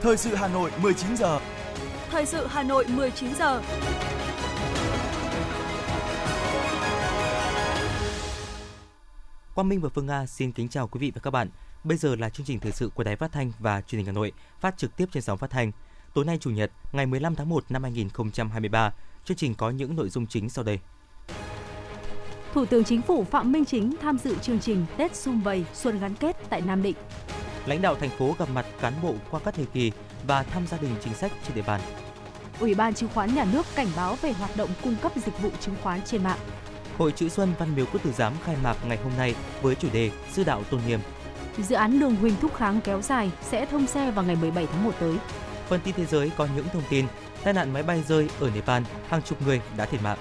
Thời sự Hà Nội 19 giờ. Thời sự Hà Nội 19 giờ. Quang Minh và Phương Nga xin kính chào quý vị và các bạn. Bây giờ là chương trình thời sự của Đài Phát thanh và Truyền hình Hà Nội, phát trực tiếp trên sóng phát thanh. Tối nay chủ nhật, ngày 15 tháng 1 năm 2023, chương trình có những nội dung chính sau đây. Thủ tướng Chính phủ Phạm Minh Chính tham dự chương trình Tết Xung Vầy Xuân gắn kết tại Nam Định. Lãnh đạo thành phố gặp mặt cán bộ qua các thời kỳ và thăm gia đình chính sách trên địa bàn. Ủy ban chứng khoán nhà nước cảnh báo về hoạt động cung cấp dịch vụ chứng khoán trên mạng. Hội chữ Xuân Văn Miếu Quốc Tử Giám khai mạc ngày hôm nay với chủ đề Sư đạo tôn nghiêm. Dự án đường Huỳnh Thúc Kháng kéo dài sẽ thông xe vào ngày 17 tháng 1 tới. Phần tin thế giới có những thông tin tai nạn máy bay rơi ở Nepal, hàng chục người đã thiệt mạng.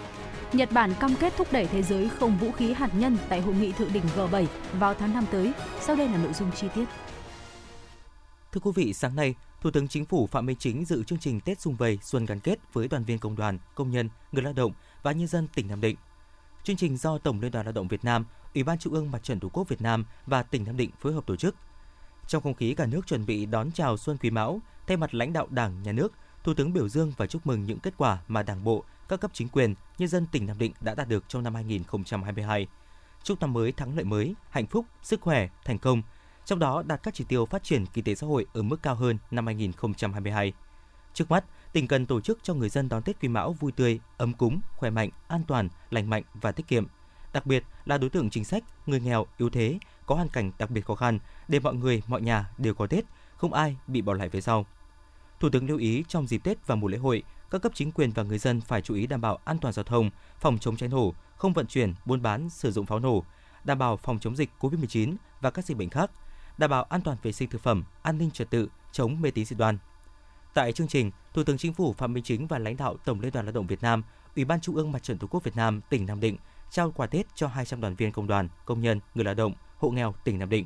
Nhật Bản cam kết thúc đẩy thế giới không vũ khí hạt nhân tại hội nghị thượng đỉnh G7 vào tháng 5 tới. Sau đây là nội dung chi tiết. Thưa quý vị, sáng nay, Thủ tướng Chính phủ Phạm Minh Chính dự chương trình Tết Xung Vầy Xuân gắn kết với đoàn viên công đoàn, công nhân, người lao động và nhân dân tỉnh Nam Định. Chương trình do Tổng Liên đoàn Lao động Việt Nam, Ủy ban Trung ương Mặt trận Tổ quốc Việt Nam và tỉnh Nam Định phối hợp tổ chức. Trong không khí cả nước chuẩn bị đón chào Xuân Quý Mão, thay mặt lãnh đạo Đảng, Nhà nước, Thủ tướng biểu dương và chúc mừng những kết quả mà Đảng bộ, các cấp chính quyền, nhân dân tỉnh Nam Định đã đạt được trong năm 2022. Chúc năm mới thắng lợi mới, hạnh phúc, sức khỏe, thành công, trong đó đạt các chỉ tiêu phát triển kinh tế xã hội ở mức cao hơn năm 2022. Trước mắt, tỉnh cần tổ chức cho người dân đón Tết Quý Mão vui tươi, ấm cúng, khỏe mạnh, an toàn, lành mạnh và tiết kiệm. Đặc biệt là đối tượng chính sách, người nghèo, yếu thế, có hoàn cảnh đặc biệt khó khăn để mọi người, mọi nhà đều có Tết, không ai bị bỏ lại phía sau. Thủ tướng lưu ý trong dịp Tết và mùa lễ hội, các cấp chính quyền và người dân phải chú ý đảm bảo an toàn giao thông, phòng chống cháy nổ, không vận chuyển, buôn bán, sử dụng pháo nổ, đảm bảo phòng chống dịch COVID-19 và các dịch bệnh khác, đảm bảo an toàn vệ sinh thực phẩm, an ninh trật tự, chống mê tín dị đoan. Tại chương trình, Thủ tướng Chính phủ Phạm Minh Chính và lãnh đạo Tổng Liên đoàn Lao động Việt Nam, Ủy ban Trung ương Mặt trận Tổ quốc Việt Nam tỉnh Nam Định trao quà Tết cho 200 đoàn viên công đoàn, công nhân, người lao động, hộ nghèo tỉnh Nam Định.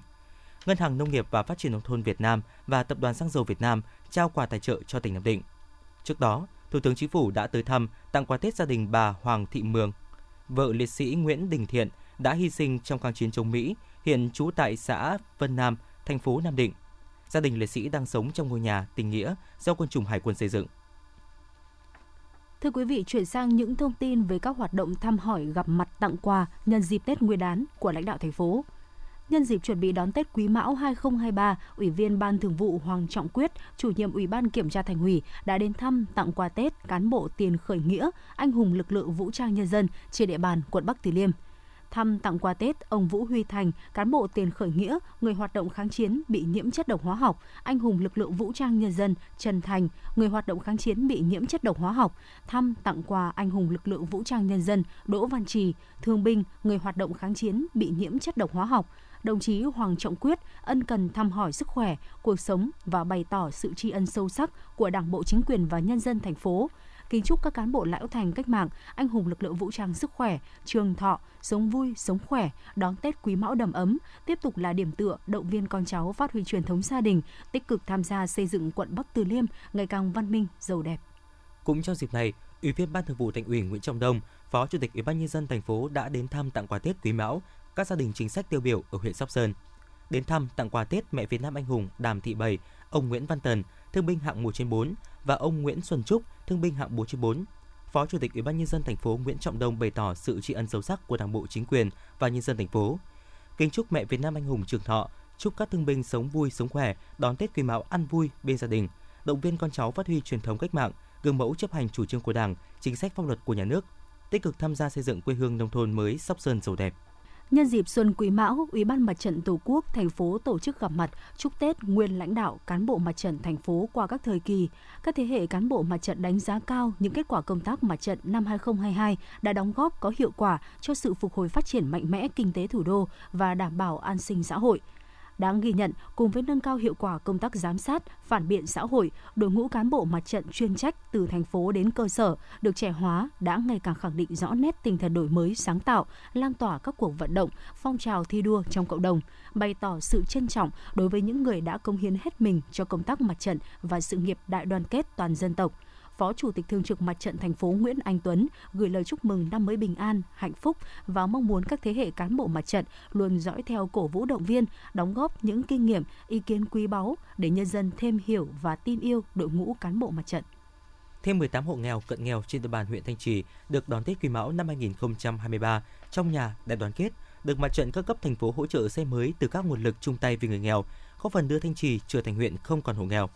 Ngân hàng Nông nghiệp và Phát triển nông thôn Việt Nam và Tập đoàn Xăng dầu Việt Nam trao quà tài trợ cho tỉnh Nam Định. Trước đó, Thủ tướng Chính phủ đã tới thăm, tặng quà Tết gia đình bà Hoàng Thị Mường, vợ liệt sĩ Nguyễn Đình Thiện đã hy sinh trong kháng chiến chống Mỹ, hiện trú tại xã Vân Nam, thành phố Nam Định. Gia đình liệt sĩ đang sống trong ngôi nhà tình nghĩa do quân chủng hải quân xây dựng. Thưa quý vị, chuyển sang những thông tin về các hoạt động thăm hỏi gặp mặt tặng quà nhân dịp Tết Nguyên đán của lãnh đạo thành phố. Nhân dịp chuẩn bị đón Tết Quý Mão 2023, Ủy viên Ban Thường vụ Hoàng Trọng Quyết, chủ nhiệm Ủy ban Kiểm tra Thành ủy đã đến thăm tặng quà Tết cán bộ tiền khởi nghĩa, anh hùng lực lượng vũ trang nhân dân trên địa bàn quận Bắc Từ Liêm thăm tặng quà Tết ông Vũ Huy Thành, cán bộ tiền khởi nghĩa, người hoạt động kháng chiến bị nhiễm chất độc hóa học, anh hùng lực lượng vũ trang nhân dân Trần Thành, người hoạt động kháng chiến bị nhiễm chất độc hóa học, thăm tặng quà anh hùng lực lượng vũ trang nhân dân Đỗ Văn Trì, thương binh, người hoạt động kháng chiến bị nhiễm chất độc hóa học, đồng chí Hoàng Trọng Quyết ân cần thăm hỏi sức khỏe, cuộc sống và bày tỏ sự tri ân sâu sắc của Đảng bộ chính quyền và nhân dân thành phố kính chúc các cán bộ lão thành cách mạng, anh hùng lực lượng vũ trang sức khỏe, trường thọ, sống vui, sống khỏe, đón Tết Quý Mão đầm ấm, tiếp tục là điểm tựa, động viên con cháu phát huy truyền thống gia đình, tích cực tham gia xây dựng quận Bắc Từ Liêm ngày càng văn minh, giàu đẹp. Cũng trong dịp này, Ủy viên Ban Thường vụ Thành ủy Nguyễn Trọng Đông, Phó Chủ tịch Ủy ban nhân dân thành phố đã đến thăm tặng quà Tết Quý Mão các gia đình chính sách tiêu biểu ở huyện Sóc Sơn. Đến thăm tặng quà Tết mẹ Việt Nam anh hùng Đàm Thị Bảy, ông Nguyễn Văn Tần, thương binh hạng 1 trên 4 và ông Nguyễn Xuân Trúc, thương binh hạng 4 trên 4. Phó Chủ tịch Ủy ban nhân dân thành phố Nguyễn Trọng Đông bày tỏ sự tri ân sâu sắc của Đảng bộ chính quyền và nhân dân thành phố. Kính chúc mẹ Việt Nam anh hùng trường thọ, chúc các thương binh sống vui sống khỏe, đón Tết Quý Mão ăn vui bên gia đình, động viên con cháu phát huy truyền thống cách mạng, gương mẫu chấp hành chủ trương của Đảng, chính sách pháp luật của nhà nước, tích cực tham gia xây dựng quê hương nông thôn mới Sóc Sơn giàu đẹp. Nhân dịp Xuân Quý Mão, Ủy ban Mặt trận Tổ quốc thành phố tổ chức gặp mặt chúc Tết nguyên lãnh đạo cán bộ mặt trận thành phố qua các thời kỳ. Các thế hệ cán bộ mặt trận đánh giá cao những kết quả công tác mặt trận năm 2022 đã đóng góp có hiệu quả cho sự phục hồi phát triển mạnh mẽ kinh tế thủ đô và đảm bảo an sinh xã hội. Đáng ghi nhận, cùng với nâng cao hiệu quả công tác giám sát, phản biện xã hội, đội ngũ cán bộ mặt trận chuyên trách từ thành phố đến cơ sở được trẻ hóa đã ngày càng khẳng định rõ nét tinh thần đổi mới sáng tạo, lan tỏa các cuộc vận động, phong trào thi đua trong cộng đồng, bày tỏ sự trân trọng đối với những người đã công hiến hết mình cho công tác mặt trận và sự nghiệp đại đoàn kết toàn dân tộc. Phó Chủ tịch Thường trực Mặt trận thành phố Nguyễn Anh Tuấn gửi lời chúc mừng năm mới bình an, hạnh phúc và mong muốn các thế hệ cán bộ mặt trận luôn dõi theo cổ vũ động viên, đóng góp những kinh nghiệm, ý kiến quý báu để nhân dân thêm hiểu và tin yêu đội ngũ cán bộ mặt trận. Thêm 18 hộ nghèo cận nghèo trên địa bàn huyện Thanh Trì được đón Tết Quý Mão năm 2023 trong nhà đại đoàn kết, được mặt trận các cấp thành phố hỗ trợ xây mới từ các nguồn lực chung tay vì người nghèo, góp phần đưa Thanh Trì trở thành huyện không còn hộ nghèo.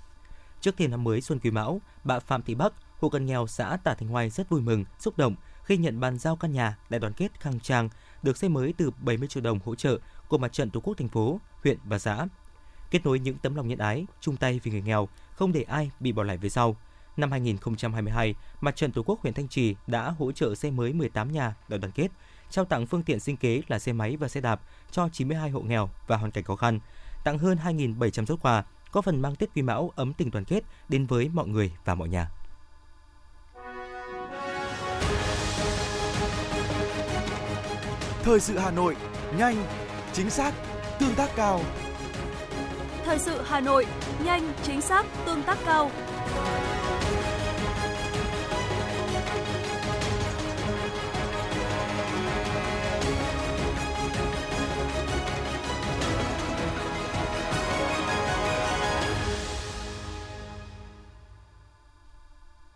Trước thềm năm mới Xuân Quý Mão, bà Phạm Thị Bắc, hộ cận nghèo xã Tả Thành Hoài rất vui mừng, xúc động khi nhận bàn giao căn nhà đại đoàn kết khang trang được xây mới từ 70 triệu đồng hỗ trợ của mặt trận Tổ quốc thành phố, huyện và xã. Kết nối những tấm lòng nhân ái, chung tay vì người nghèo, không để ai bị bỏ lại về sau. Năm 2022, Mặt trận Tổ quốc huyện Thanh Trì đã hỗ trợ xây mới 18 nhà đại đoàn kết, trao tặng phương tiện sinh kế là xe máy và xe đạp cho 92 hộ nghèo và hoàn cảnh khó khăn, tặng hơn 2.700 xuất quà, có phần mang Tết Quý Mão ấm tình đoàn kết đến với mọi người và mọi nhà. Thời sự Hà Nội, nhanh, chính xác, tương tác cao. Thời sự Hà Nội, nhanh, chính xác, tương tác cao.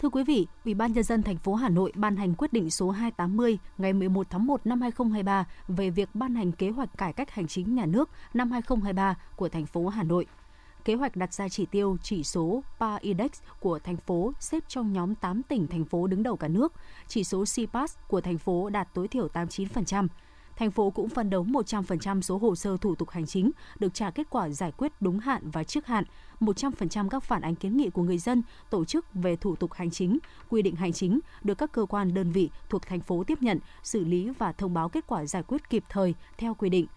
Thưa quý vị, Ủy ban nhân dân thành phố Hà Nội ban hành quyết định số 280 ngày 11 tháng 1 năm 2023 về việc ban hành kế hoạch cải cách hành chính nhà nước năm 2023 của thành phố Hà Nội. Kế hoạch đặt ra chỉ tiêu chỉ số PA Index của thành phố xếp trong nhóm 8 tỉnh thành phố đứng đầu cả nước. Chỉ số CPAS của thành phố đạt tối thiểu 89%. Thành phố cũng phân đấu 100% số hồ sơ thủ tục hành chính được trả kết quả giải quyết đúng hạn và trước hạn, 100% các phản ánh kiến nghị của người dân, tổ chức về thủ tục hành chính, quy định hành chính được các cơ quan đơn vị thuộc thành phố tiếp nhận, xử lý và thông báo kết quả giải quyết kịp thời theo quy định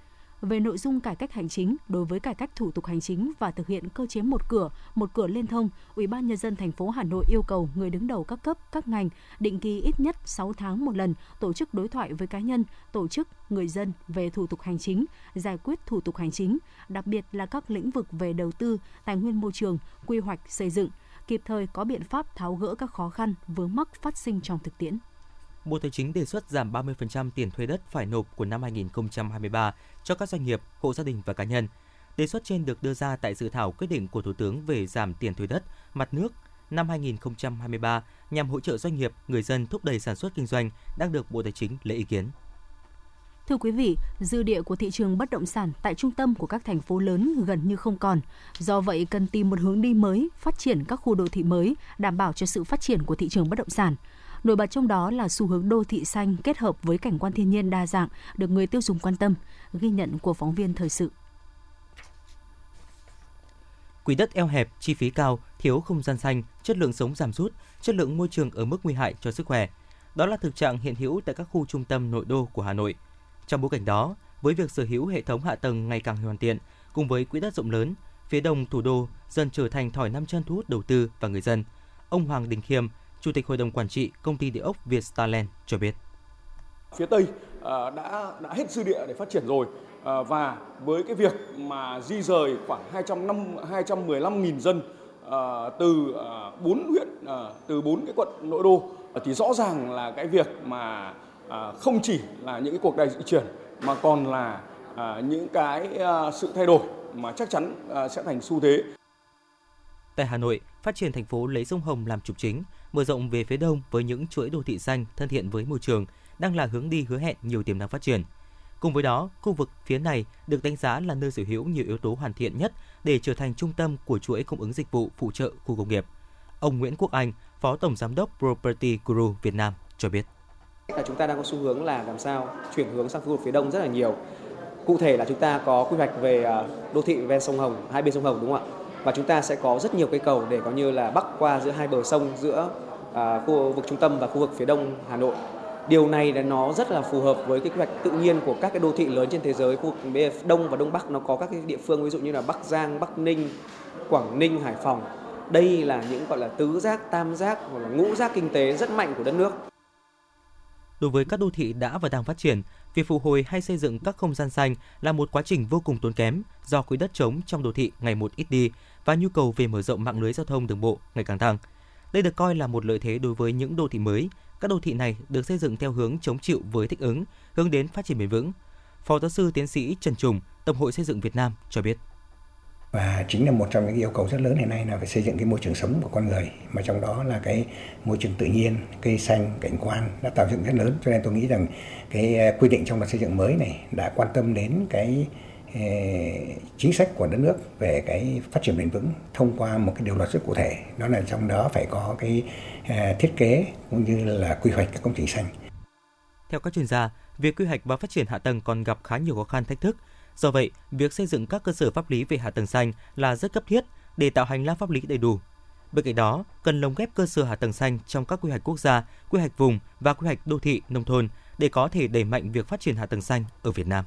về nội dung cải cách hành chính đối với cải cách thủ tục hành chính và thực hiện cơ chế một cửa, một cửa liên thông, Ủy ban nhân dân thành phố Hà Nội yêu cầu người đứng đầu các cấp, các ngành định kỳ ít nhất 6 tháng một lần tổ chức đối thoại với cá nhân, tổ chức, người dân về thủ tục hành chính, giải quyết thủ tục hành chính, đặc biệt là các lĩnh vực về đầu tư, tài nguyên môi trường, quy hoạch, xây dựng, kịp thời có biện pháp tháo gỡ các khó khăn vướng mắc phát sinh trong thực tiễn. Bộ Tài chính đề xuất giảm 30% tiền thuê đất phải nộp của năm 2023 cho các doanh nghiệp, hộ gia đình và cá nhân. Đề xuất trên được đưa ra tại dự thảo quyết định của Thủ tướng về giảm tiền thuê đất, mặt nước năm 2023 nhằm hỗ trợ doanh nghiệp, người dân thúc đẩy sản xuất kinh doanh đang được Bộ Tài chính lấy ý kiến. Thưa quý vị, dư địa của thị trường bất động sản tại trung tâm của các thành phố lớn gần như không còn. Do vậy, cần tìm một hướng đi mới, phát triển các khu đô thị mới, đảm bảo cho sự phát triển của thị trường bất động sản. Nổi bật trong đó là xu hướng đô thị xanh kết hợp với cảnh quan thiên nhiên đa dạng được người tiêu dùng quan tâm, ghi nhận của phóng viên thời sự. Quỹ đất eo hẹp, chi phí cao, thiếu không gian xanh, chất lượng sống giảm sút, chất lượng môi trường ở mức nguy hại cho sức khỏe. Đó là thực trạng hiện hữu tại các khu trung tâm nội đô của Hà Nội. Trong bối cảnh đó, với việc sở hữu hệ thống hạ tầng ngày càng hoàn thiện, cùng với quỹ đất rộng lớn, phía đông thủ đô dần trở thành thỏi nam chân thu hút đầu tư và người dân. Ông Hoàng Đình Khiêm, Chủ tịch Hội đồng Quản trị Công ty Địa ốc Vietstarland cho biết. Phía Tây à, đã đã hết dư địa để phát triển rồi à, và với cái việc mà di rời khoảng 205 215.000 dân à, từ bốn huyện từ bốn cái quận nội đô thì rõ ràng là cái việc mà không chỉ là những cái cuộc đại di chuyển mà còn là những cái sự thay đổi mà chắc chắn sẽ thành xu thế. Tại Hà Nội, phát triển thành phố lấy sông Hồng làm trục chính, mở rộng về phía đông với những chuỗi đô thị xanh thân thiện với môi trường đang là hướng đi hứa hẹn nhiều tiềm năng phát triển. Cùng với đó, khu vực phía này được đánh giá là nơi sở hữu nhiều yếu tố hoàn thiện nhất để trở thành trung tâm của chuỗi cung ứng dịch vụ phụ trợ khu công nghiệp. Ông Nguyễn Quốc Anh, Phó Tổng Giám đốc Property Guru Việt Nam cho biết. Là chúng ta đang có xu hướng là làm sao chuyển hướng sang khu vực phía đông rất là nhiều. Cụ thể là chúng ta có quy hoạch về à, đô thị ven sông Hồng, hai bên sông Hồng đúng không ạ? Và chúng ta sẽ có rất nhiều cây cầu để có như là bắc qua giữa hai bờ sông giữa à, khu vực trung tâm và khu vực phía đông Hà Nội. Điều này là nó rất là phù hợp với cái quy hoạch tự nhiên của các cái đô thị lớn trên thế giới, khu vực đông và đông bắc nó có các cái địa phương ví dụ như là Bắc Giang, Bắc Ninh, Quảng Ninh, Hải Phòng. Đây là những gọi là tứ giác, tam giác hoặc là ngũ giác kinh tế rất mạnh của đất nước. Đối với các đô thị đã và đang phát triển, việc phục hồi hay xây dựng các không gian xanh là một quá trình vô cùng tốn kém do quỹ đất trống trong đô thị ngày một ít đi và nhu cầu về mở rộng mạng lưới giao thông đường bộ ngày càng tăng. Đây được coi là một lợi thế đối với những đô thị mới. Các đô thị này được xây dựng theo hướng chống chịu với thích ứng, hướng đến phát triển bền vững. Phó giáo sư tiến sĩ Trần Trùng, Tổng hội xây dựng Việt Nam cho biết và chính là một trong những yêu cầu rất lớn hiện nay là phải xây dựng cái môi trường sống của con người mà trong đó là cái môi trường tự nhiên cây xanh cảnh quan đã tạo dựng rất lớn. Cho nên tôi nghĩ rằng cái ờ, quy định trong luật xây dựng mới này đã quan tâm đến cái ờ, chính sách của đất nước về cái phát triển bền vững thông qua một cái điều luật rất cụ thể. Đó là trong đó phải có cái ờ, thiết kế cũng như là quy hoạch các công trình xanh. Theo các chuyên gia, việc quy hoạch và phát triển hạ tầng còn gặp khá nhiều khó khăn thách thức. Do vậy, việc xây dựng các cơ sở pháp lý về hạ tầng xanh là rất cấp thiết để tạo hành lang pháp lý đầy đủ. Bên cạnh đó, cần lồng ghép cơ sở hạ tầng xanh trong các quy hoạch quốc gia, quy hoạch vùng và quy hoạch đô thị, nông thôn để có thể đẩy mạnh việc phát triển hạ tầng xanh ở Việt Nam.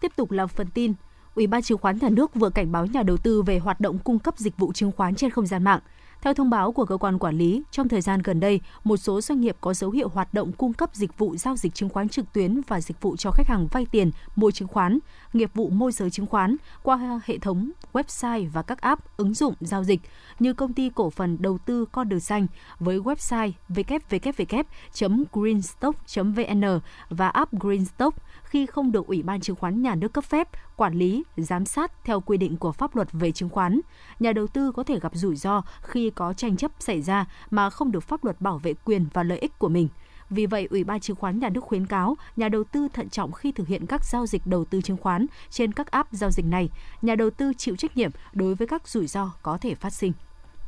Tiếp tục là phần tin. Ủy ban chứng khoán nhà nước vừa cảnh báo nhà đầu tư về hoạt động cung cấp dịch vụ chứng khoán trên không gian mạng. Theo thông báo của cơ quan quản lý, trong thời gian gần đây, một số doanh nghiệp có dấu hiệu hoạt động cung cấp dịch vụ giao dịch chứng khoán trực tuyến và dịch vụ cho khách hàng vay tiền, mua chứng khoán, nghiệp vụ môi giới chứng khoán qua hệ thống website và các app ứng dụng giao dịch như công ty cổ phần đầu tư con đường xanh với website www.greenstock.vn và app Greenstock khi không được Ủy ban chứng khoán nhà nước cấp phép, quản lý, giám sát theo quy định của pháp luật về chứng khoán. Nhà đầu tư có thể gặp rủi ro khi có tranh chấp xảy ra mà không được pháp luật bảo vệ quyền và lợi ích của mình. Vì vậy, Ủy ban chứng khoán nhà nước khuyến cáo nhà đầu tư thận trọng khi thực hiện các giao dịch đầu tư chứng khoán trên các app giao dịch này. Nhà đầu tư chịu trách nhiệm đối với các rủi ro có thể phát sinh.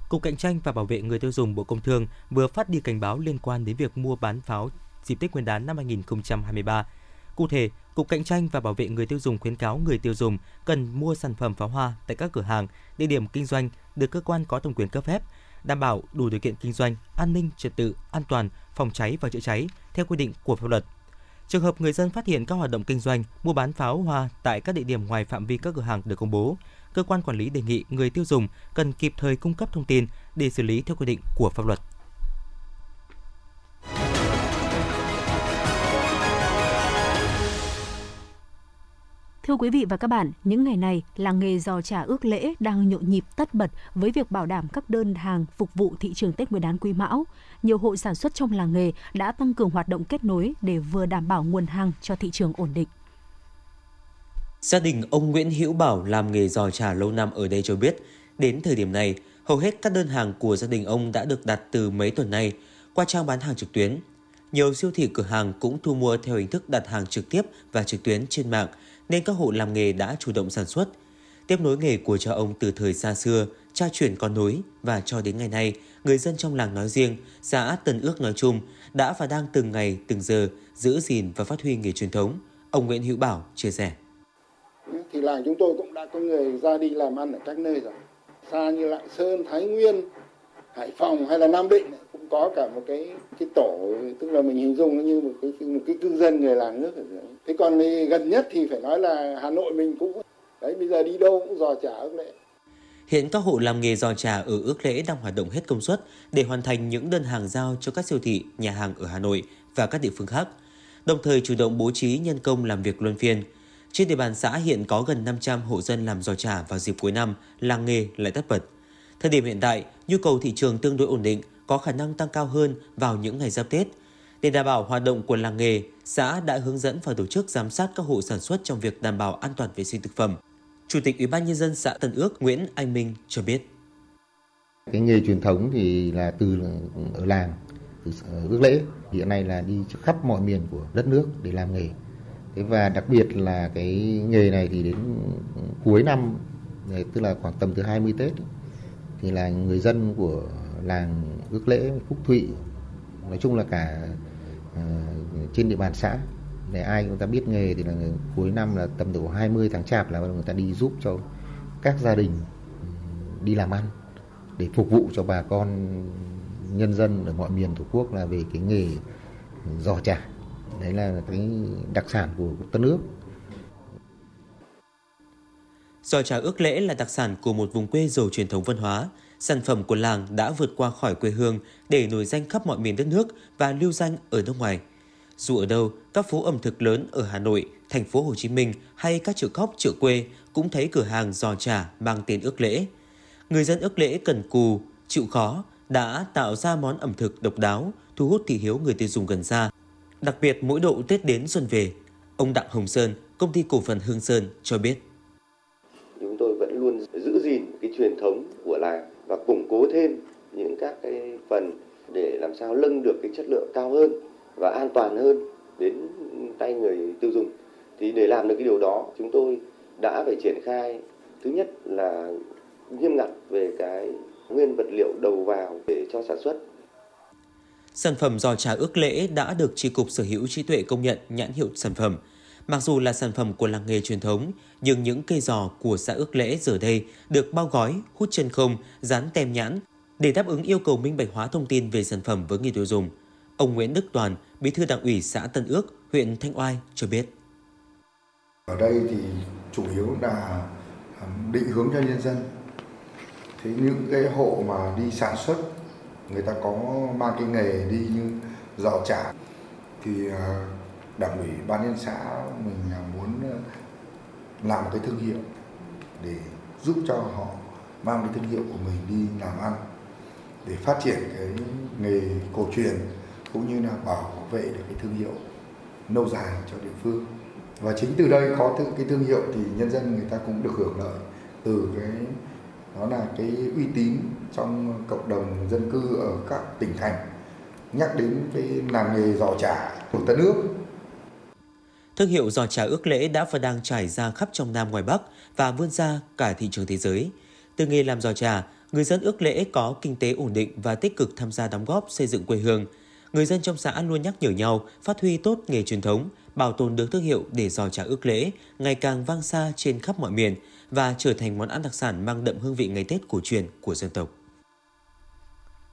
Cục Cạnh tranh và Bảo vệ người tiêu dùng Bộ Công Thương vừa phát đi cảnh báo liên quan đến việc mua bán pháo dịp Tết Nguyên đán năm 2023. Cụ thể, Cục Cạnh tranh và Bảo vệ người tiêu dùng khuyến cáo người tiêu dùng cần mua sản phẩm pháo hoa tại các cửa hàng, địa điểm kinh doanh được cơ quan có thẩm quyền cấp phép, đảm bảo đủ điều kiện kinh doanh, an ninh, trật tự, an toàn, phòng cháy và chữa cháy theo quy định của pháp luật. Trường hợp người dân phát hiện các hoạt động kinh doanh, mua bán pháo hoa tại các địa điểm ngoài phạm vi các cửa hàng được công bố, cơ quan quản lý đề nghị người tiêu dùng cần kịp thời cung cấp thông tin để xử lý theo quy định của pháp luật. Thưa quý vị và các bạn, những ngày này, làng nghề giò trà ước lễ đang nhộn nhịp tất bật với việc bảo đảm các đơn hàng phục vụ thị trường Tết Nguyên đán Quý Mão. Nhiều hộ sản xuất trong làng nghề đã tăng cường hoạt động kết nối để vừa đảm bảo nguồn hàng cho thị trường ổn định. Gia đình ông Nguyễn Hữu Bảo làm nghề giò trà lâu năm ở đây cho biết, đến thời điểm này, hầu hết các đơn hàng của gia đình ông đã được đặt từ mấy tuần nay qua trang bán hàng trực tuyến. Nhiều siêu thị cửa hàng cũng thu mua theo hình thức đặt hàng trực tiếp và trực tuyến trên mạng – nên các hộ làm nghề đã chủ động sản xuất. Tiếp nối nghề của cha ông từ thời xa xưa, cha truyền con nối và cho đến ngày nay, người dân trong làng nói riêng, xã Tân Ước nói chung đã và đang từng ngày, từng giờ giữ gìn và phát huy nghề truyền thống. Ông Nguyễn Hữu Bảo chia sẻ. Thì làng chúng tôi cũng đã có người ra đi làm ăn ở các nơi rồi. Xa như Lạng Sơn, Thái Nguyên, Hải Phòng hay là Nam Định có cả một cái cái tổ tức là mình hình dung nó như một cái một cái cư dân người làng nước ở dưới. Thế còn gần nhất thì phải nói là Hà Nội mình cũng đấy bây giờ đi đâu cũng dò trà ước lệ Hiện các hộ làm nghề giò trà ở ước lễ đang hoạt động hết công suất để hoàn thành những đơn hàng giao cho các siêu thị, nhà hàng ở Hà Nội và các địa phương khác, đồng thời chủ động bố trí nhân công làm việc luân phiên. Trên địa bàn xã hiện có gần 500 hộ dân làm giò trà vào dịp cuối năm, làng nghề lại tất bật. Thời điểm hiện tại, nhu cầu thị trường tương đối ổn định, có khả năng tăng cao hơn vào những ngày giáp Tết. Để đảm bảo hoạt động của làng nghề, xã đã hướng dẫn và tổ chức giám sát các hộ sản xuất trong việc đảm bảo an toàn vệ sinh thực phẩm. Chủ tịch Ủy ban nhân dân xã Tân Ước Nguyễn Anh Minh cho biết. Cái nghề truyền thống thì là từ ở làng, từ ước lễ, hiện nay là đi khắp mọi miền của đất nước để làm nghề. Thế và đặc biệt là cái nghề này thì đến cuối năm, tức là khoảng tầm từ 20 Tết, thì là người dân của làng ước lễ phúc thụy nói chung là cả uh, trên địa bàn xã. Để ai người ta biết nghề thì là cuối năm là tầm độ 20 tháng chạp là người ta đi giúp cho các gia đình đi làm ăn để phục vụ cho bà con nhân dân ở mọi miền tổ quốc là về cái nghề giò chả. Đấy là cái đặc sản của tân nước. Giò chả ước lễ là đặc sản của một vùng quê giàu truyền thống văn hóa sản phẩm của làng đã vượt qua khỏi quê hương để nổi danh khắp mọi miền đất nước và lưu danh ở nước ngoài. Dù ở đâu, các phố ẩm thực lớn ở Hà Nội, thành phố Hồ Chí Minh hay các chợ cóc, chợ quê cũng thấy cửa hàng giò trà mang tên ước lễ. Người dân ước lễ cần cù, chịu khó đã tạo ra món ẩm thực độc đáo, thu hút thị hiếu người tiêu dùng gần xa. Đặc biệt mỗi độ Tết đến xuân về, ông Đặng Hồng Sơn, công ty cổ phần Hương Sơn cho biết. Chúng tôi vẫn luôn giữ gìn cái truyền thống và củng cố thêm những các cái phần để làm sao nâng được cái chất lượng cao hơn và an toàn hơn đến tay người tiêu dùng. Thì để làm được cái điều đó, chúng tôi đã phải triển khai thứ nhất là nghiêm ngặt về cái nguyên vật liệu đầu vào để cho sản xuất. Sản phẩm giò trà ước lễ đã được Tri Cục Sở hữu trí tuệ công nhận nhãn hiệu sản phẩm. Mặc dù là sản phẩm của làng nghề truyền thống, nhưng những cây giò của xã ước lễ giờ đây được bao gói, hút chân không, dán tem nhãn để đáp ứng yêu cầu minh bạch hóa thông tin về sản phẩm với người tiêu dùng. Ông Nguyễn Đức Toàn, Bí thư Đảng ủy xã Tân Ước, huyện Thanh Oai cho biết. Ở đây thì chủ yếu là à, định hướng cho nhân dân thế những cái hộ mà đi sản xuất người ta có mang cái nghề đi như giò chả thì à, đảng ủy ban nhân xã mình muốn ờ, làm một cái thương hiệu để giúp cho họ mang cái thương hiệu của mình đi làm ăn, để phát triển cái nghề cổ truyền cũng như là bảo vệ được cái thương hiệu lâu dài cho địa phương và chính từ đây có cái thương hiệu thì nhân dân người ta cũng được hưởng lợi từ cái, đó là cái uy tín trong cộng đồng dân cư ở các tỉnh thành nhắc đến cái làng nghề giò trà của Tân Ước. Thương hiệu giò trà ước lễ đã và đang trải ra khắp trong Nam ngoài Bắc và vươn ra cả thị trường thế giới. Từ nghề làm giò trà, người dân ước lễ có kinh tế ổn định và tích cực tham gia đóng góp xây dựng quê hương. Người dân trong xã luôn nhắc nhở nhau phát huy tốt nghề truyền thống, bảo tồn được thương hiệu để giò trà ước lễ ngày càng vang xa trên khắp mọi miền, và trở thành món ăn đặc sản mang đậm hương vị ngày Tết cổ truyền của dân tộc.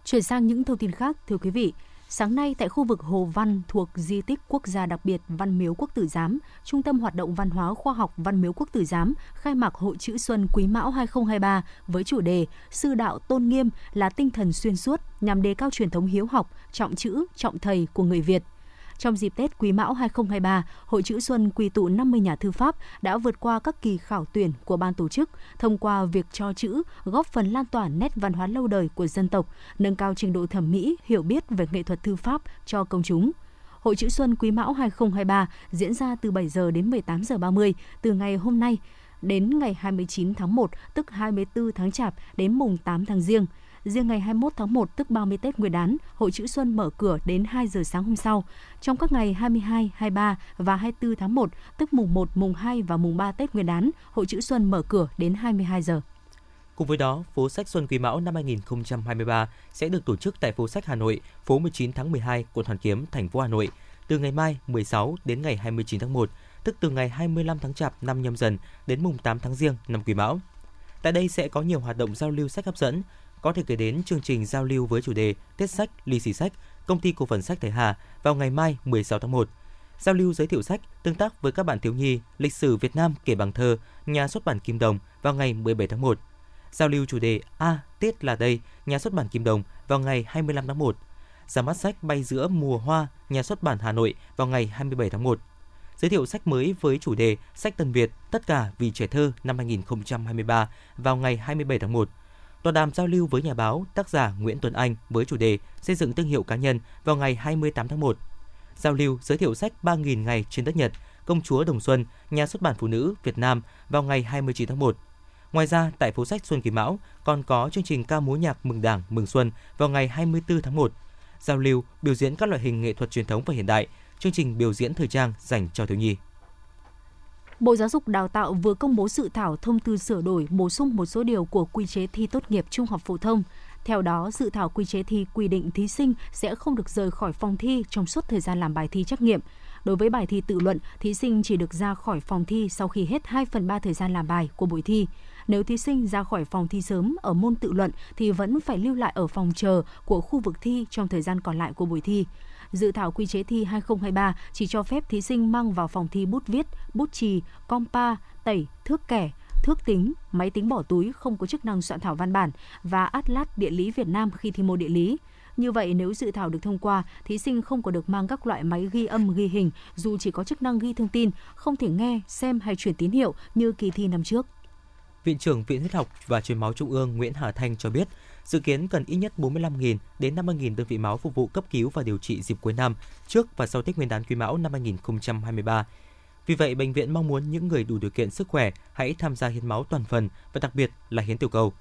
Chuyển sang những thông tin khác, thưa quý vị, Sáng nay tại khu vực Hồ Văn thuộc di tích quốc gia đặc biệt Văn Miếu Quốc Tử Giám, Trung tâm hoạt động văn hóa khoa học Văn Miếu Quốc Tử Giám khai mạc Hội chữ Xuân Quý Mão 2023 với chủ đề Sư đạo tôn nghiêm là tinh thần xuyên suốt nhằm đề cao truyền thống hiếu học, trọng chữ, trọng thầy của người Việt – trong dịp Tết Quý Mão 2023, Hội chữ Xuân quy tụ 50 nhà thư pháp đã vượt qua các kỳ khảo tuyển của ban tổ chức thông qua việc cho chữ góp phần lan tỏa nét văn hóa lâu đời của dân tộc, nâng cao trình độ thẩm mỹ, hiểu biết về nghệ thuật thư pháp cho công chúng. Hội chữ Xuân Quý Mão 2023 diễn ra từ 7 giờ đến 18 giờ 30 từ ngày hôm nay đến ngày 29 tháng 1 tức 24 tháng Chạp đến mùng 8 tháng Giêng. Riêng ngày 21 tháng 1 tức 30 Tết Nguyên đán, Hội chữ Xuân mở cửa đến 2 giờ sáng hôm sau. Trong các ngày 22, 23 và 24 tháng 1 tức mùng 1, mùng 2 và mùng 3 Tết Nguyên đán, Hội chữ Xuân mở cửa đến 22 giờ. Cùng với đó, phố sách Xuân Quý Mão năm 2023 sẽ được tổ chức tại phố sách Hà Nội, phố 19 tháng 12, quận Hoàn Kiếm, thành phố Hà Nội, từ ngày mai 16 đến ngày 29 tháng 1, tức từ ngày 25 tháng Chạp năm nhâm dần đến mùng 8 tháng Giêng năm Quý Mão. Tại đây sẽ có nhiều hoạt động giao lưu sách hấp dẫn, có thể kể đến chương trình giao lưu với chủ đề Tết sách, ly xì sách, công ty cổ phần sách Thái Hà vào ngày mai 16 tháng 1. Giao lưu giới thiệu sách, tương tác với các bạn thiếu nhi, lịch sử Việt Nam kể bằng thơ, nhà xuất bản Kim Đồng vào ngày 17 tháng 1. Giao lưu chủ đề A Tết là đây, nhà xuất bản Kim Đồng vào ngày 25 tháng 1. Ra mắt sách Bay giữa mùa hoa, nhà xuất bản Hà Nội vào ngày 27 tháng 1 giới thiệu sách mới với chủ đề Sách Tân Việt Tất cả vì trẻ thơ năm 2023 vào ngày 27 tháng 1 tọa đàm giao lưu với nhà báo, tác giả Nguyễn Tuấn Anh với chủ đề xây dựng thương hiệu cá nhân vào ngày 28 tháng 1. Giao lưu giới thiệu sách 3.000 ngày trên đất Nhật, Công chúa Đồng Xuân, nhà xuất bản phụ nữ Việt Nam vào ngày 29 tháng 1. Ngoài ra, tại phố sách Xuân Kỳ Mão còn có chương trình ca múa nhạc mừng Đảng, mừng Xuân vào ngày 24 tháng 1. Giao lưu, biểu diễn các loại hình nghệ thuật truyền thống và hiện đại, chương trình biểu diễn thời trang dành cho thiếu nhi. Bộ Giáo dục Đào tạo vừa công bố dự thảo thông tư sửa đổi bổ sung một số điều của quy chế thi tốt nghiệp trung học phổ thông. Theo đó, dự thảo quy chế thi quy định thí sinh sẽ không được rời khỏi phòng thi trong suốt thời gian làm bài thi trắc nghiệm. Đối với bài thi tự luận, thí sinh chỉ được ra khỏi phòng thi sau khi hết 2 phần 3 thời gian làm bài của buổi thi. Nếu thí sinh ra khỏi phòng thi sớm ở môn tự luận thì vẫn phải lưu lại ở phòng chờ của khu vực thi trong thời gian còn lại của buổi thi dự thảo quy chế thi 2023 chỉ cho phép thí sinh mang vào phòng thi bút viết, bút chì, compa, tẩy, thước kẻ, thước tính, máy tính bỏ túi không có chức năng soạn thảo văn bản và atlas địa lý Việt Nam khi thi môn địa lý. Như vậy, nếu dự thảo được thông qua, thí sinh không có được mang các loại máy ghi âm ghi hình dù chỉ có chức năng ghi thông tin, không thể nghe, xem hay truyền tín hiệu như kỳ thi năm trước. Viện trưởng Viện Huyết học và Truyền máu Trung ương Nguyễn Hà Thanh cho biết, Dự kiến cần ít nhất 45.000 đến 50.000 đơn vị máu phục vụ cấp cứu và điều trị dịp cuối năm, trước và sau Tết Nguyên đán Quý Mão năm 2023. Vì vậy, bệnh viện mong muốn những người đủ điều kiện sức khỏe hãy tham gia hiến máu toàn phần và đặc biệt là hiến tiểu cầu.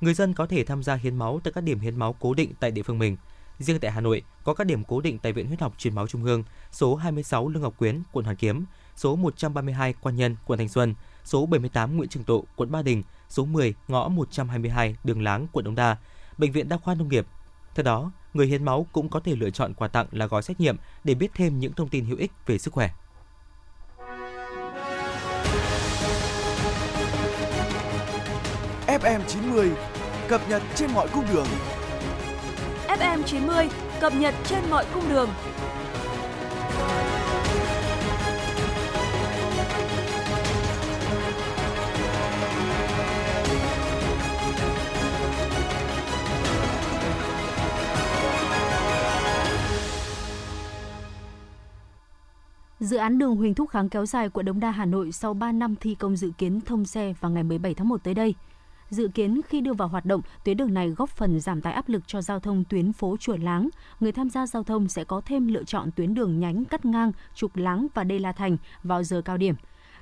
Người dân có thể tham gia hiến máu tại các điểm hiến máu cố định tại địa phương mình. Riêng tại Hà Nội, có các điểm cố định tại Viện Huyết học Truyền máu Trung ương, số 26 Lương Ngọc Quyến, quận Hoàn Kiếm, số 132 Quan Nhân, quận Thanh Xuân, số 78 Nguyễn Trường Tộ, quận Ba Đình, số 10 ngõ 122 Đường Láng, quận Đống Đa, Bệnh viện Đa khoa Nông nghiệp. Theo đó, người hiến máu cũng có thể lựa chọn quà tặng là gói xét nghiệm để biết thêm những thông tin hữu ích về sức khỏe. FM 90 cập nhật trên mọi cung đường. FM 90 cập nhật trên mọi cung đường. Dự án đường Huỳnh Thúc Kháng kéo dài quận Đống Đa Hà Nội sau 3 năm thi công dự kiến thông xe vào ngày 17 tháng 1 tới đây. Dự kiến khi đưa vào hoạt động, tuyến đường này góp phần giảm tải áp lực cho giao thông tuyến phố Chùa Láng. Người tham gia giao thông sẽ có thêm lựa chọn tuyến đường nhánh cắt ngang trục Láng và Đê La Thành vào giờ cao điểm.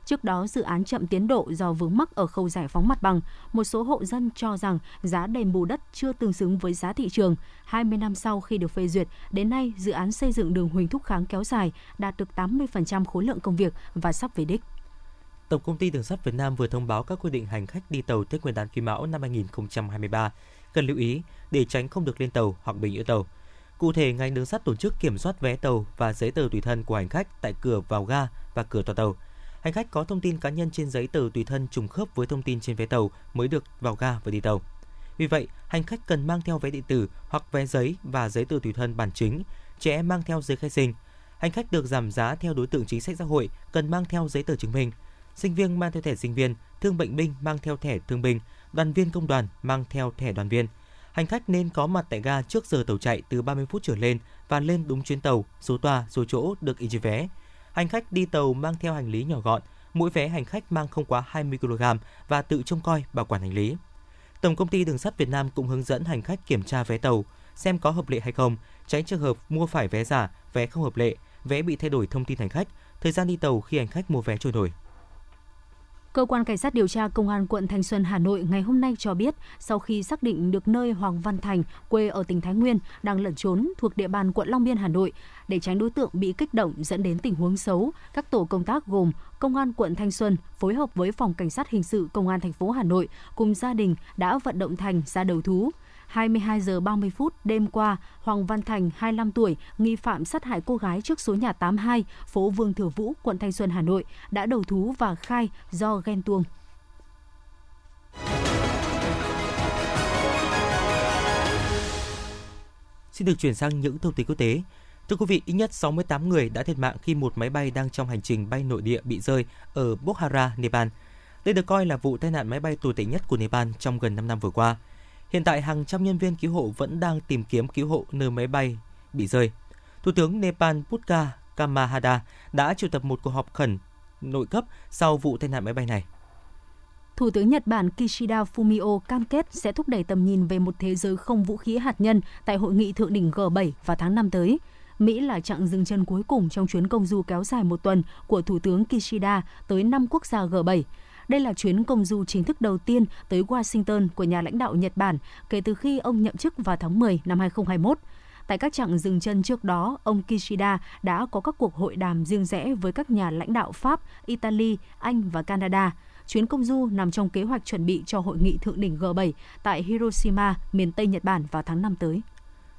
Trước đó, dự án chậm tiến độ do vướng mắc ở khâu giải phóng mặt bằng. Một số hộ dân cho rằng giá đền bù đất chưa tương xứng với giá thị trường. 20 năm sau khi được phê duyệt, đến nay dự án xây dựng đường Huỳnh Thúc Kháng kéo dài đạt được 80% khối lượng công việc và sắp về đích. Tổng công ty Đường sắt Việt Nam vừa thông báo các quy định hành khách đi tàu Tết Nguyên đán Quý Mão năm 2023 cần lưu ý để tránh không được lên tàu hoặc bị giữ tàu. Cụ thể, ngành đường sắt tổ chức kiểm soát vé tàu và giấy tờ tùy thân của hành khách tại cửa vào ga và cửa toa tàu. Hành khách có thông tin cá nhân trên giấy tờ tùy thân trùng khớp với thông tin trên vé tàu mới được vào ga và đi tàu. Vì vậy, hành khách cần mang theo vé điện tử hoặc vé giấy và giấy tờ tùy thân bản chính, trẻ em mang theo giấy khai sinh. Hành khách được giảm giá theo đối tượng chính sách xã hội cần mang theo giấy tờ chứng minh sinh viên mang theo thẻ sinh viên, thương bệnh binh mang theo thẻ thương binh, đoàn viên công đoàn mang theo thẻ đoàn viên. Hành khách nên có mặt tại ga trước giờ tàu chạy từ 30 phút trở lên và lên đúng chuyến tàu, số toa, số chỗ được in trên vé. Hành khách đi tàu mang theo hành lý nhỏ gọn, mỗi vé hành khách mang không quá 20 kg và tự trông coi bảo quản hành lý. Tổng công ty Đường sắt Việt Nam cũng hướng dẫn hành khách kiểm tra vé tàu, xem có hợp lệ hay không, tránh trường hợp mua phải vé giả, vé không hợp lệ, vé bị thay đổi thông tin hành khách, thời gian đi tàu khi hành khách mua vé trôi nổi. Cơ quan Cảnh sát điều tra Công an quận Thanh Xuân, Hà Nội ngày hôm nay cho biết, sau khi xác định được nơi Hoàng Văn Thành, quê ở tỉnh Thái Nguyên, đang lẩn trốn thuộc địa bàn quận Long Biên, Hà Nội, để tránh đối tượng bị kích động dẫn đến tình huống xấu, các tổ công tác gồm Công an quận Thanh Xuân phối hợp với Phòng Cảnh sát Hình sự Công an thành phố Hà Nội cùng gia đình đã vận động Thành ra đầu thú. 22 giờ 30 phút đêm qua, Hoàng Văn Thành, 25 tuổi, nghi phạm sát hại cô gái trước số nhà 82, phố Vương Thừa Vũ, quận Thanh Xuân, Hà Nội, đã đầu thú và khai do ghen tuông. Xin được chuyển sang những thông tin quốc tế. Thưa quý vị, ít nhất 68 người đã thiệt mạng khi một máy bay đang trong hành trình bay nội địa bị rơi ở Bokhara, Nepal. Đây được coi là vụ tai nạn máy bay tồi tệ nhất của Nepal trong gần 5 năm vừa qua. Hiện tại, hàng trăm nhân viên cứu hộ vẫn đang tìm kiếm cứu hộ nơi máy bay bị rơi. Thủ tướng Nepal Putka Kamahada đã triệu tập một cuộc họp khẩn nội cấp sau vụ tai nạn máy bay này. Thủ tướng Nhật Bản Kishida Fumio cam kết sẽ thúc đẩy tầm nhìn về một thế giới không vũ khí hạt nhân tại hội nghị thượng đỉnh G7 vào tháng 5 tới. Mỹ là chặng dừng chân cuối cùng trong chuyến công du kéo dài một tuần của Thủ tướng Kishida tới năm quốc gia G7. Đây là chuyến công du chính thức đầu tiên tới Washington của nhà lãnh đạo Nhật Bản kể từ khi ông nhậm chức vào tháng 10 năm 2021. Tại các chặng dừng chân trước đó, ông Kishida đã có các cuộc hội đàm riêng rẽ với các nhà lãnh đạo Pháp, Italy, Anh và Canada. Chuyến công du nằm trong kế hoạch chuẩn bị cho hội nghị thượng đỉnh G7 tại Hiroshima, miền Tây Nhật Bản vào tháng 5 tới.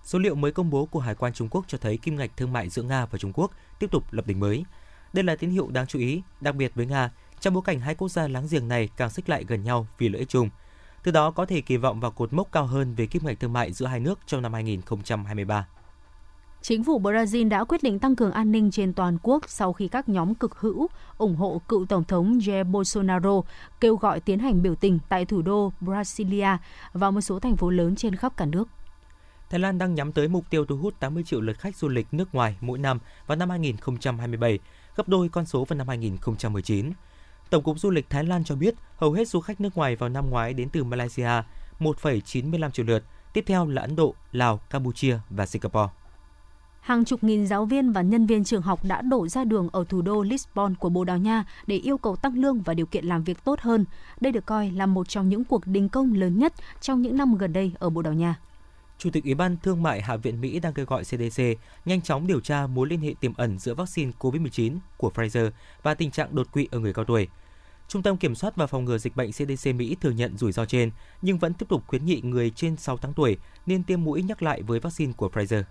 Số liệu mới công bố của Hải quan Trung Quốc cho thấy kim ngạch thương mại giữa Nga và Trung Quốc tiếp tục lập đỉnh mới. Đây là tín hiệu đáng chú ý, đặc biệt với Nga, trong bối cảnh hai quốc gia láng giềng này càng xích lại gần nhau vì lợi ích chung. Từ đó có thể kỳ vọng vào cột mốc cao hơn về kim ngạch thương mại giữa hai nước trong năm 2023. Chính phủ Brazil đã quyết định tăng cường an ninh trên toàn quốc sau khi các nhóm cực hữu ủng hộ cựu Tổng thống Jair Bolsonaro kêu gọi tiến hành biểu tình tại thủ đô Brasilia và một số thành phố lớn trên khắp cả nước. Thái Lan đang nhắm tới mục tiêu thu hút 80 triệu lượt khách du lịch nước ngoài mỗi năm vào năm 2027, gấp đôi con số vào năm 2019. Tổng cục Du lịch Thái Lan cho biết hầu hết du khách nước ngoài vào năm ngoái đến từ Malaysia 1,95 triệu lượt, tiếp theo là Ấn Độ, Lào, Campuchia và Singapore. Hàng chục nghìn giáo viên và nhân viên trường học đã đổ ra đường ở thủ đô Lisbon của Bồ Đào Nha để yêu cầu tăng lương và điều kiện làm việc tốt hơn. Đây được coi là một trong những cuộc đình công lớn nhất trong những năm gần đây ở Bồ Đào Nha. Chủ tịch Ủy ban Thương mại Hạ viện Mỹ đang kêu gọi CDC nhanh chóng điều tra mối liên hệ tiềm ẩn giữa vaccine COVID-19 của Pfizer và tình trạng đột quỵ ở người cao tuổi. Trung tâm Kiểm soát và Phòng ngừa Dịch bệnh CDC Mỹ thừa nhận rủi ro trên, nhưng vẫn tiếp tục khuyến nghị người trên 6 tháng tuổi nên tiêm mũi nhắc lại với vaccine của Pfizer.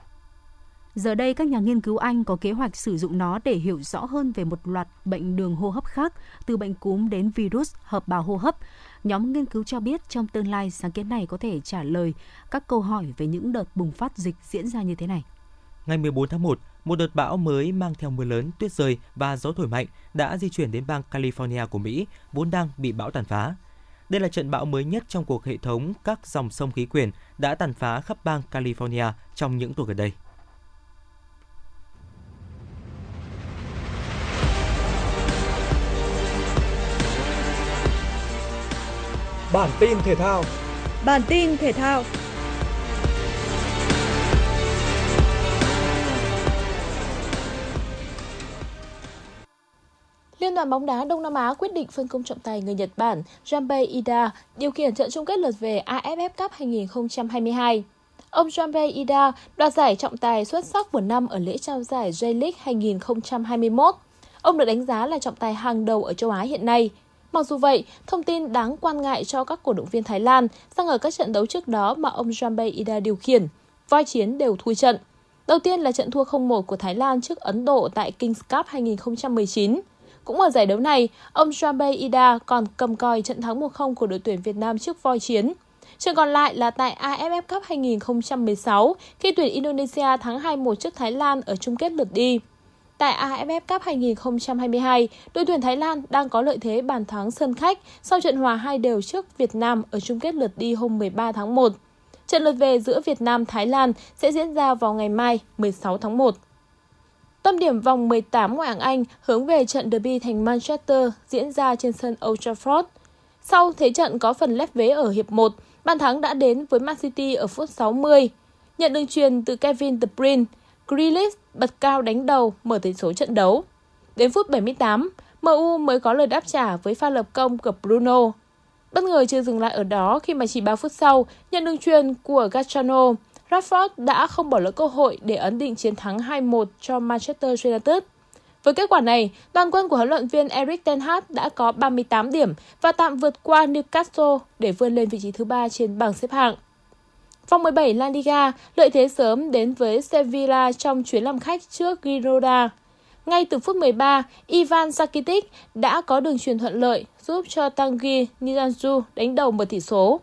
Giờ đây, các nhà nghiên cứu Anh có kế hoạch sử dụng nó để hiểu rõ hơn về một loạt bệnh đường hô hấp khác, từ bệnh cúm đến virus hợp bào hô hấp. Nhóm nghiên cứu cho biết trong tương lai sáng kiến này có thể trả lời các câu hỏi về những đợt bùng phát dịch diễn ra như thế này. Ngày 14 tháng 1, một đợt bão mới mang theo mưa lớn, tuyết rơi và gió thổi mạnh đã di chuyển đến bang California của Mỹ, vốn đang bị bão tàn phá. Đây là trận bão mới nhất trong cuộc hệ thống các dòng sông khí quyển đã tàn phá khắp bang California trong những tuần gần đây. Bản tin thể thao. Bản tin thể thao. Liên đoàn bóng đá Đông Nam Á quyết định phân công trọng tài người Nhật Bản Janbei Ida điều khiển trận chung kết lượt về AFF Cup 2022. Ông Janbei Ida đoạt giải trọng tài xuất sắc của năm ở lễ trao giải J-League 2021. Ông được đánh giá là trọng tài hàng đầu ở châu Á hiện nay. Mặc dù vậy, thông tin đáng quan ngại cho các cổ động viên Thái Lan rằng ở các trận đấu trước đó mà ông Janbei Ida điều khiển, voi chiến đều thua trận. Đầu tiên là trận thua 0-1 của Thái Lan trước Ấn Độ tại Kings Cup 2019. Cũng ở giải đấu này, ông Janbei Ida còn cầm còi trận thắng 1-0 của đội tuyển Việt Nam trước voi chiến. Trận còn lại là tại AFF Cup 2016 khi tuyển Indonesia thắng 2-1 trước Thái Lan ở chung kết lượt đi. Tại AFF Cup 2022, đội tuyển Thái Lan đang có lợi thế bàn thắng sân khách sau trận hòa hai đều trước Việt Nam ở chung kết lượt đi hôm 13 tháng 1. Trận lượt về giữa Việt Nam Thái Lan sẽ diễn ra vào ngày mai 16 tháng 1. Tâm điểm vòng 18 ngoại hạng Anh hướng về trận derby thành Manchester diễn ra trên sân Old Trafford. Sau thế trận có phần lép vế ở hiệp 1, bàn thắng đã đến với Man City ở phút 60. Nhận đường truyền từ Kevin De Bruyne, Grealish bật cao đánh đầu mở tỷ số trận đấu. Đến phút 78, MU mới có lời đáp trả với pha lập công của Bruno. Bất ngờ chưa dừng lại ở đó khi mà chỉ 3 phút sau, nhận đường truyền của Gachano, Rashford đã không bỏ lỡ cơ hội để ấn định chiến thắng 2-1 cho Manchester United. Với kết quả này, đoàn quân của huấn luyện viên Erik ten Hag đã có 38 điểm và tạm vượt qua Newcastle để vươn lên vị trí thứ ba trên bảng xếp hạng. Vòng 17 La Liga, lợi thế sớm đến với Sevilla trong chuyến làm khách trước Girona. Ngay từ phút 13, Ivan Sakitic đã có đường truyền thuận lợi giúp cho Tanguy Nianzou đánh đầu mở tỷ số.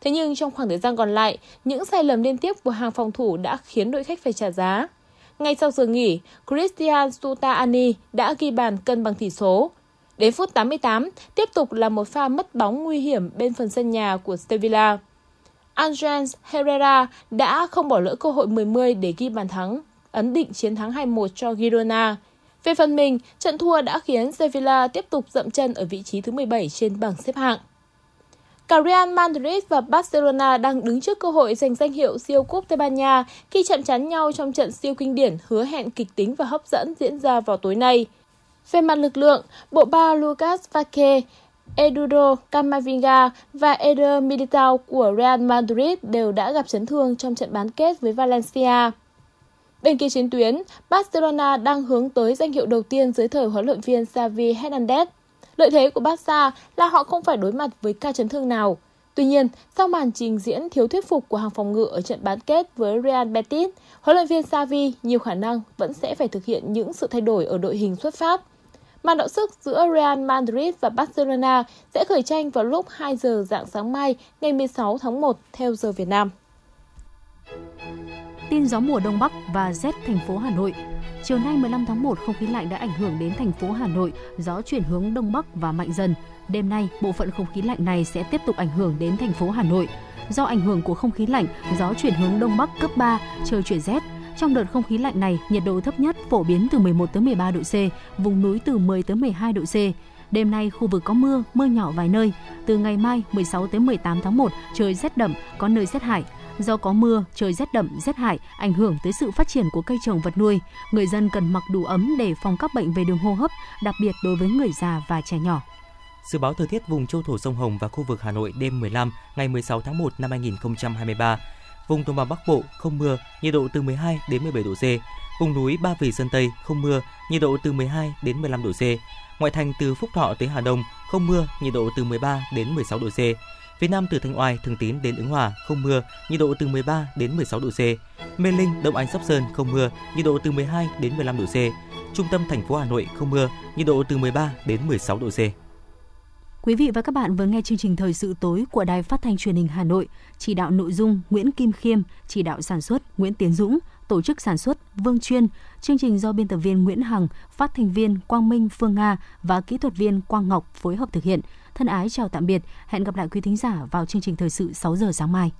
Thế nhưng trong khoảng thời gian còn lại, những sai lầm liên tiếp của hàng phòng thủ đã khiến đội khách phải trả giá. Ngay sau giờ nghỉ, Christian Sutaani đã ghi bàn cân bằng tỷ số. Đến phút 88, tiếp tục là một pha mất bóng nguy hiểm bên phần sân nhà của Sevilla. Angel Herrera đã không bỏ lỡ cơ hội 10-10 để ghi bàn thắng, ấn định chiến thắng 2-1 cho Girona. Về phần mình, trận thua đã khiến Sevilla tiếp tục dậm chân ở vị trí thứ 17 trên bảng xếp hạng. Cả Real Madrid và Barcelona đang đứng trước cơ hội giành danh hiệu siêu cúp Tây Ban Nha khi chạm trán nhau trong trận siêu kinh điển hứa hẹn kịch tính và hấp dẫn diễn ra vào tối nay. Về mặt lực lượng, bộ ba Lucas Vaque Eduro Camavinga và Eder Militao của Real Madrid đều đã gặp chấn thương trong trận bán kết với Valencia. Bên kia chiến tuyến, Barcelona đang hướng tới danh hiệu đầu tiên dưới thời huấn luyện viên Xavi Hernandez. Lợi thế của Barca là họ không phải đối mặt với ca chấn thương nào. Tuy nhiên, sau màn trình diễn thiếu thuyết phục của hàng phòng ngự ở trận bán kết với Real Betis, huấn luyện viên Xavi nhiều khả năng vẫn sẽ phải thực hiện những sự thay đổi ở đội hình xuất phát. Màn đọ sức giữa Real Madrid và Barcelona sẽ khởi tranh vào lúc 2 giờ dạng sáng mai ngày 16 tháng 1 theo giờ Việt Nam. Tin gió mùa đông bắc và rét thành phố Hà Nội. Chiều nay 15 tháng 1, không khí lạnh đã ảnh hưởng đến thành phố Hà Nội, gió chuyển hướng đông bắc và mạnh dần. Đêm nay, bộ phận không khí lạnh này sẽ tiếp tục ảnh hưởng đến thành phố Hà Nội. Do ảnh hưởng của không khí lạnh, gió chuyển hướng đông bắc cấp 3, trời chuyển rét, trong đợt không khí lạnh này, nhiệt độ thấp nhất phổ biến từ 11 tới 13 độ C, vùng núi từ 10 tới 12 độ C. Đêm nay khu vực có mưa, mưa nhỏ vài nơi. Từ ngày mai 16 tới 18 tháng 1, trời rét đậm, có nơi rét hại. Do có mưa, trời rét đậm, rét hại, ảnh hưởng tới sự phát triển của cây trồng vật nuôi, người dân cần mặc đủ ấm để phòng các bệnh về đường hô hấp, đặc biệt đối với người già và trẻ nhỏ. Dự báo thời tiết vùng châu thổ sông Hồng và khu vực Hà Nội đêm 15 ngày 16 tháng 1 năm 2023. Vùng Đồng bằng Bắc Bộ không mưa, nhiệt độ từ 12 đến 17 độ C. Vùng núi Ba Vì Sơn Tây không mưa, nhiệt độ từ 12 đến 15 độ C. Ngoại thành từ Phúc Thọ tới Hà Đông không mưa, nhiệt độ từ 13 đến 16 độ C. Phía Nam từ Thanh Oai, Thường Tín đến Ứng Hòa không mưa, nhiệt độ từ 13 đến 16 độ C. Mê Linh, Đông Anh, Sóc Sơn không mưa, nhiệt độ từ 12 đến 15 độ C. Trung tâm thành phố Hà Nội không mưa, nhiệt độ từ 13 đến 16 độ C. Quý vị và các bạn vừa nghe chương trình thời sự tối của Đài Phát thanh Truyền hình Hà Nội, chỉ đạo nội dung Nguyễn Kim Khiêm, chỉ đạo sản xuất Nguyễn Tiến Dũng, tổ chức sản xuất Vương Chuyên, chương trình do biên tập viên Nguyễn Hằng, phát thanh viên Quang Minh Phương Nga và kỹ thuật viên Quang Ngọc phối hợp thực hiện. Thân ái chào tạm biệt, hẹn gặp lại quý thính giả vào chương trình thời sự 6 giờ sáng mai.